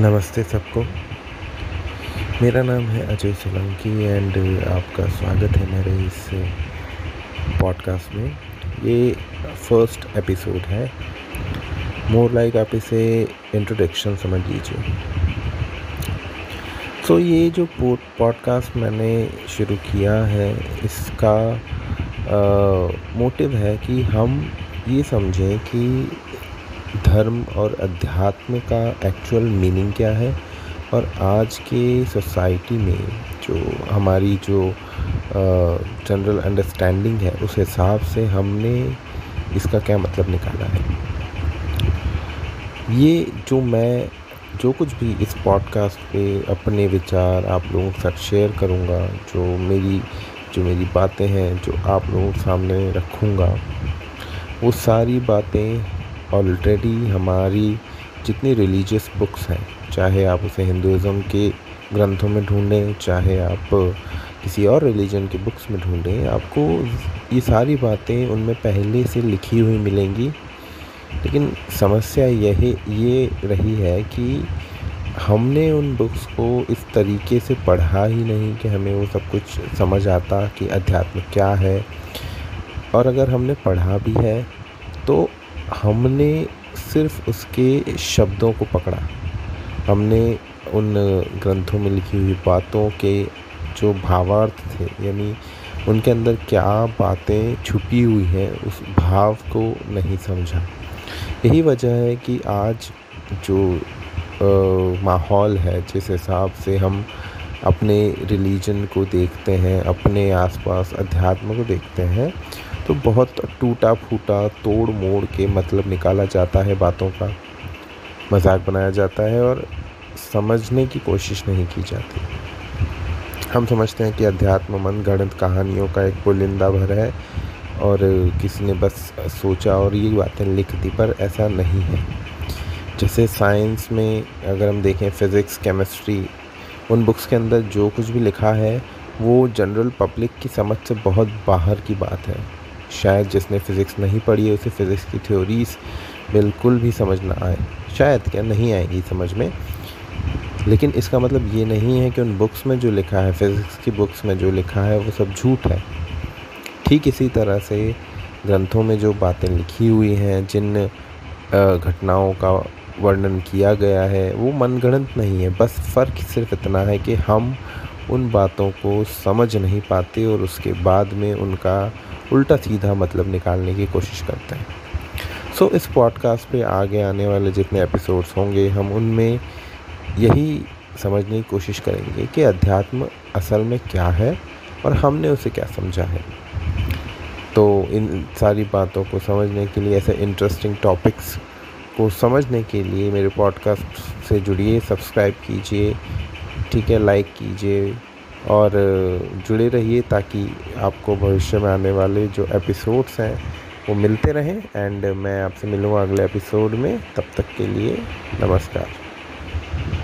नमस्ते सबको। मेरा नाम है अजय सोलंकी एंड आपका स्वागत है मेरे इस पॉडकास्ट में। ये फ़र्स्ट एपिसोड है। मोर लाइक आप इसे इंट्रोडक्शन समझ लीजिए। सो so, ये जो पॉडकास्ट मैंने शुरू किया है इसका मोटिव है कि हम ये समझें कि धर्म और अध्यात्म का एक्चुअल मीनिंग क्या है? और आज के सोसाइटी में जो हमारी जो जनरल अंडरस्टैंडिंग है, उस हिसाब से हमने इसका क्या मतलब निकाला है? ये जो मैं, जो कुछ भी इस पॉडकास्ट पे अपने विचार आप लोगों के साथ शेयर करूँगा, जो मेरी जो मेरी बातें हैं, जो आप लोगों के सामने रखूँगा, वो सारी बातें ऑलरेडी हमारी जितनी रिलीजियस बुक्स हैं, चाहे आप उसे हिंदुज़म के ग्रंथों में ढूंढें, चाहे आप किसी और रिलीजन की बुक्स में ढूंढें, आपको ये सारी बातें उनमें पहले से लिखी हुई मिलेंगी। लेकिन समस्या यही, ये रही है कि हमने उन बुक्स को इस तरीके से पढ़ा ही नहीं कि हमें वो सब कुछ समझ आता कि अध्यात्म क्या है। और अगर हमने पढ़ा भी है तो हमने सिर्फ़ उसके शब्दों को पकड़ा। हमने उन ग्रंथों में लिखी हुई बातों के जो भावार्थ थे, यानी उनके अंदर क्या बातें छुपी हुई हैं, उस भाव को नहीं समझा। यही वजह है कि आज जो माहौल है, जिस हिसाब से हम अपने रिलीजन को देखते हैं, अपने आसपास अध्यात्म को देखते हैं तो बहुत टूटा फूटा तोड़ मोड़ के मतलब निकाला जाता है बातों का। मज़ाक बनाया जाता है और समझने की कोशिश नहीं की जाती। हम समझते हैं कि अध्यात्म मन गणित कहानियों का एक पुलिंदा भर है और किसी ने बस सोचा और ये बातें लिख दी, पर ऐसा नहीं है। जैसे साइंस में अगर हम देखें फ़िज़िक्स, केमिस्ट्री, उन बुक्स के अंदर जो कुछ भी लिखा है, वो जनरल पब्लिक की समझ से बहुत बाहर की बात है। शायद जिसने फ़िज़िक्स नहीं पढ़ी है, उसे फ़िज़िक्स की थ्योरीज बिल्कुल भी समझ ना आए। शायद क्या, नहीं आएगी समझ में। लेकिन इसका मतलब ये नहीं है कि उन बुक्स में जो लिखा है फ़िज़िक्स की बुक्स में जो लिखा है, वो सब झूठ है। ठीक इसी तरह से ग्रंथों में जो बातें लिखी हुई हैं, जिन घटनाओं का वर्णन किया गया है, वो मनगढ़ंत नहीं है। बस फ़र्क सिर्फ़ इतना है कि हम उन बातों को समझ नहीं पाते और उसके बाद में उनका उल्टा सीधा मतलब निकालने की कोशिश करते हैं। सो so, इस पॉडकास्ट पे आगे आने वाले जितने एपिसोड्स होंगे हम उनमें यही समझने की कोशिश करेंगे कि अध्यात्म असल में क्या है और हमने उसे क्या समझा है। तो इन सारी बातों को समझने के लिए ऐसे इंटरेस्टिंग टॉपिक्स को समझने के लिए मेरे पॉडकास्ट से जुड़िए सब्सक्राइब कीजिए ठीक है लाइक कीजिए और जुड़े रहिए ताकि आपको भविष्य में आने वाले जो एपिसोड्स हैं वो मिलते रहें। एंड मैं आपसे मिलूँगा अगले एपिसोड में। तब तक के लिए नमस्कार।